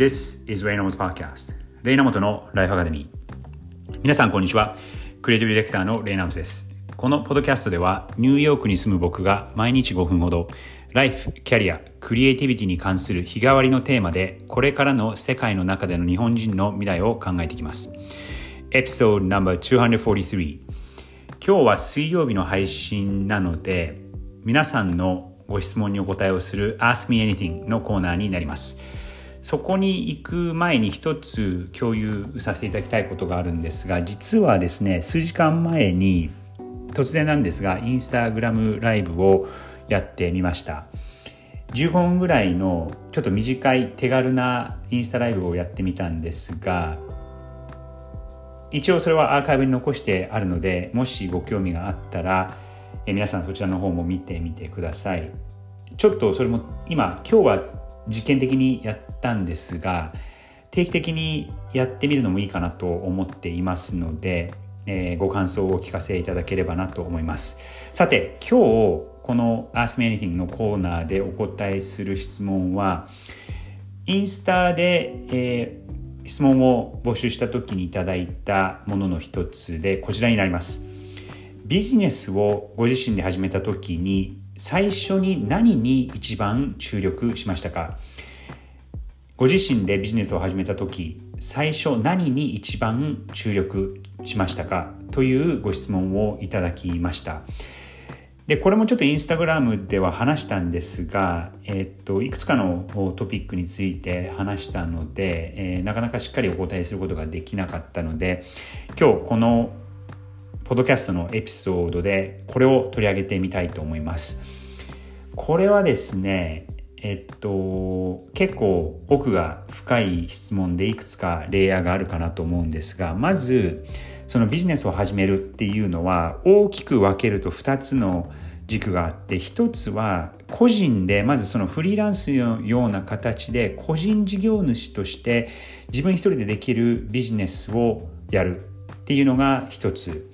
This is Raynamo's Podcast. レイナモトのライフアカデミー皆さんこんにちは。クリエイティブディレクターのレイナモトです。このポッドキャストではニューヨークに住む僕が毎日5分ほどライフ、キャリア、クリエイティビティに関する日替わりのテーマでこれからの世界の中での日本人の未来を考えていきます。エピソード No.243 今日は水曜日の配信なので皆さんのご質問にお答えをする Ask Me Anything のコーナーになります。そこに行く前に一つ共有させていただきたいことがあるんですが実はですね数時間前に突然なんですがインスタグラムライブをやってみました。15分ぐらいのちょっと短い手軽なインスタライブをやってみたんですが一応それはアーカイブに残してあるのでもしご興味があったら皆さんそちらの方も見てみてください。ちょっとそれも今今日は実験的にやったんですが定期的にやってみるのもいいかなと思っていますので、えー、ご感想をお聞かせいただければなと思います。さて今日この Ask Me Anything のコーナーでお答えする質問はインスタで、えー、質問を募集した時にいただいたものの一つでこちらになります。ビジネスをご自身で始めた時に最初に何に一番注力しましたか？ご自身でビジネスを始めた時最初何に一番注力しましたか？というご質問をいただきました。でこれもちょっとインスタグラムでは話したんですが、えっといくつかのトピックについて話したので、えー、なかなかしっかりお答えすることができなかったので今日このポッドキャストのエピソードでこれを取り上げてみたいと思います。これはですね、えっと、結構奥が深い質問でいくつかレイヤーがあるかなと思うんですが、まず、そのビジネスを始めるっていうのは大きく分けると2つの軸があって1つは個人でまずそのフリーランスのような形で個人事業主として自分一人でできるビジネスをやるっていうのが1つ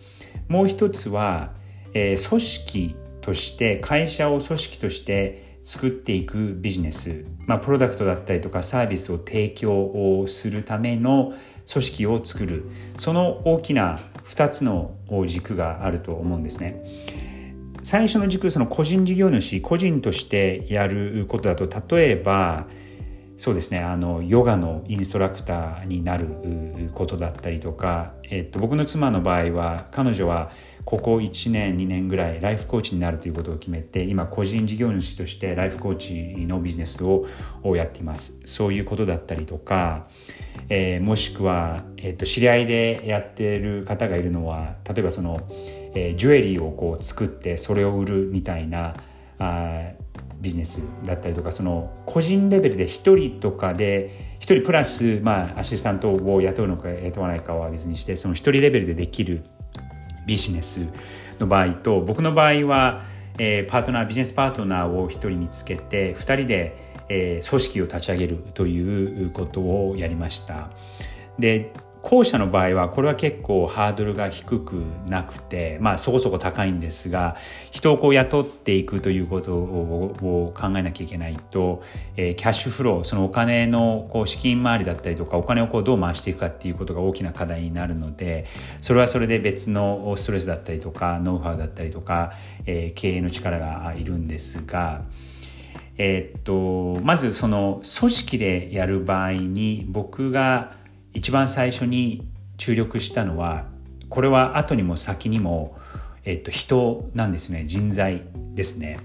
もう1つは、えー、組織として会社を組織として作っていくビジネス、まあ、プロダクトだったりとかサービスを提供をするための組織を作るその大きな2つの軸があると思うんですね。最初の軸その個人事業主個人としてやることだと例えばそうですね。あのヨガのインストラクターになることだったりとか、えっと、僕の妻の場合は彼女はここ1年2年ぐらいライフコーチになるということを決めて今個人事業主としてライフコーチのビジネスをやっています。そういうことだったりとか、えー、もしくは、えっと、知り合いでやってる方がいるのは例えばその、えー、ジュエリーをこう作ってそれを売るみたいなあビジネスだったりとかその個人レベルで1人とかで1人プラス、まあ、アシスタントを雇うのか雇わないかは別にしてその1人レベルでできるビジネスの場合と僕の場合は、えー、パートナービジネスパートナーを1人見つけて2人で、えー、組織を立ち上げるということをやりました。で後者の場合はこれは結構ハードルが低くなくてまあそこそこ高いんですが人をこう雇っていくということを考えなきゃいけないと、えー、キャッシュフローそのお金のこう資金回りだったりとかお金をこうどう回していくかっていうことが大きな課題になるのでそれはそれで別のストレスだったりとかノウハウだったりとか、えー、経営の力がいるんですが。えー、っとまずその組織でやる場合に僕が一番最初に注力したのはこれは後にも先にも、えっと、人なんですね。人材ですね。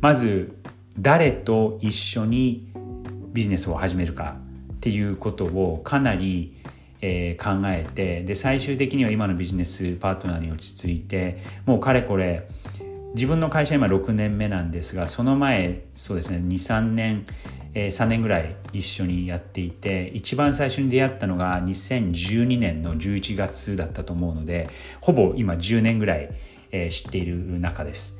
まず誰と一緒にビジネスを始めるかっていうことをかなり、えー、考えてで最終的には今のビジネスパートナーに落ち着いてもうかれこれ自分の会社今6年目なんですがその前そうですね23年えー、3年ぐらい一緒にやっていて一番最初に出会ったのが2012年の11月だったと思うのでほぼ今10年ぐらい、えー、知っている中です。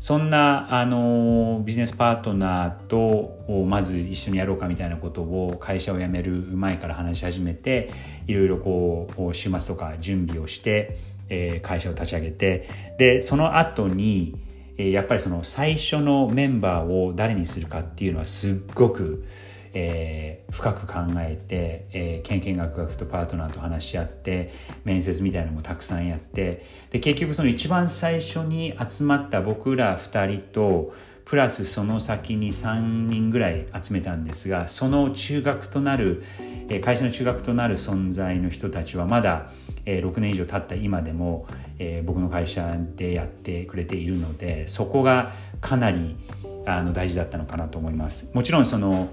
そんな、あのビジネスパートナーとまず一緒にやろうかみたいなことを会社を辞める前から話し始めていろいろこう週末とか準備をして、え、会社を立ち上げてでその後にやっぱりその最初のメンバーを誰にするかっていうのはすっごく、えー、深く考えて、えー、経験学学とパートナーと話し合って面接みたいなのもたくさんやってで結局その一番最初に集まった僕ら2人とプラスその先に3人ぐらい集めたんですがその中学となる会社の中学となる存在の人たちはまだ6年以上経った今でも僕の会社でやってくれているのでそこがかなりあの大事だったのかなと思います。もちろんその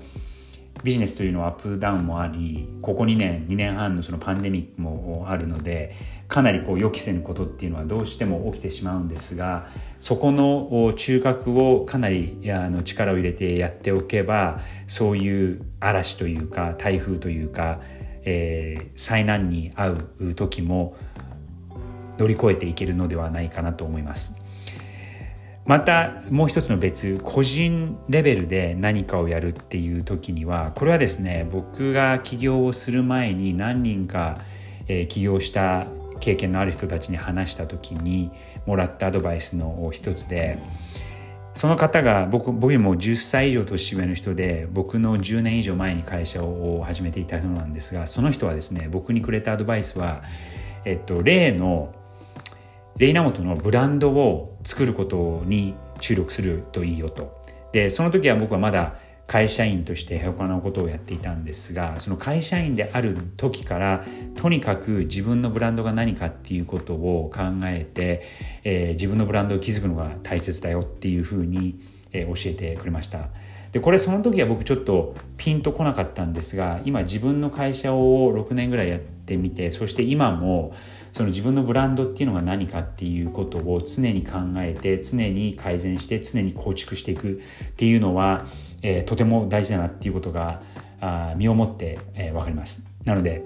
ビジネスというのはアップダウンもありここ2年2年半のそのパンデミックもあるのでかなりこう予期せぬことっていうのはどうしても起きてしまうんですがそこの中核をかなりあの力を入れてやっておけばそういう嵐というか台風というか、えー、災難に遭う時も乗り越えていけるのではないかなと思います。またもう一つの別個人レベルで何かをやるっていう時にはこれはですね僕が起業をする前に何人か、起業した経験のある人たちに話した時にもらったアドバイスの一つでその方が僕僕よりも10歳以上年上の人で僕の10年以上前に会社を始めていた人なんですがその人はですね僕にくれたアドバイスは、えっと、例のレイナモトのブランドを作ることに注力するといいよと。で、その時は僕はまだ会社員として他のことをやっていたんですが、その会社員である時から、とにかく自分のブランドが何かっていうことを考えて、えー、自分のブランドを築くのが大切だよっていうふうに、えー、教えてくれました。でこれその時は僕ちょっとピンとこなかったんですが今自分の会社を6年ぐらいやってみてそして今もその自分のブランドっていうのが何かっていうことを常に考えて常に改善して常に構築していくっていうのは、えー、とても大事だなっていうことがあ身をもって、えー、分かります。なので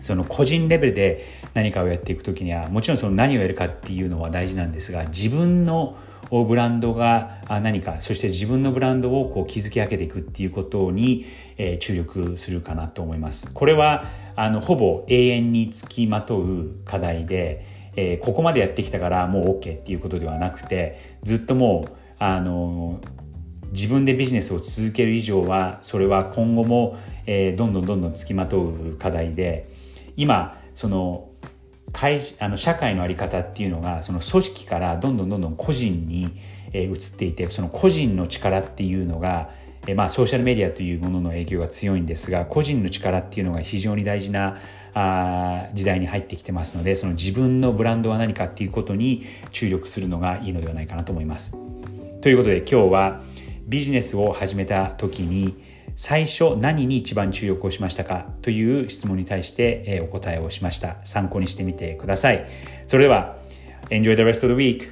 その個人レベルで何かをやっていく時にはもちろんその何をやるかっていうのは大事なんですが自分のブランドが何かそして自分のブランドをこう築き上げていくっていうことに、えー、注力するかなと思います。これはあのほぼ永遠につきまとう課題で、えー、ここまでやってきたからもう OK っていうことではなくてずっともうあの自分でビジネスを続ける以上はそれは今後も、えー、どんどんどんどんつきまとう課題で今その会あの社会の在り方っていうのがその組織からどんどんどんどん個人に、えー、移っていてその個人の力っていうのがえまあ、ソーシャルメディアというものの影響が強いんですが個人の力っていうのが非常に大事なあ時代に入ってきてますのでその自分のブランドは何かっていうことに注力するのがいいのではないかなと思います。ということで今日はビジネスを始めた時に最初何に一番注力をしましたか？という質問に対してお答えをしました。参考にしてみてください。それでは Enjoy the rest of the week!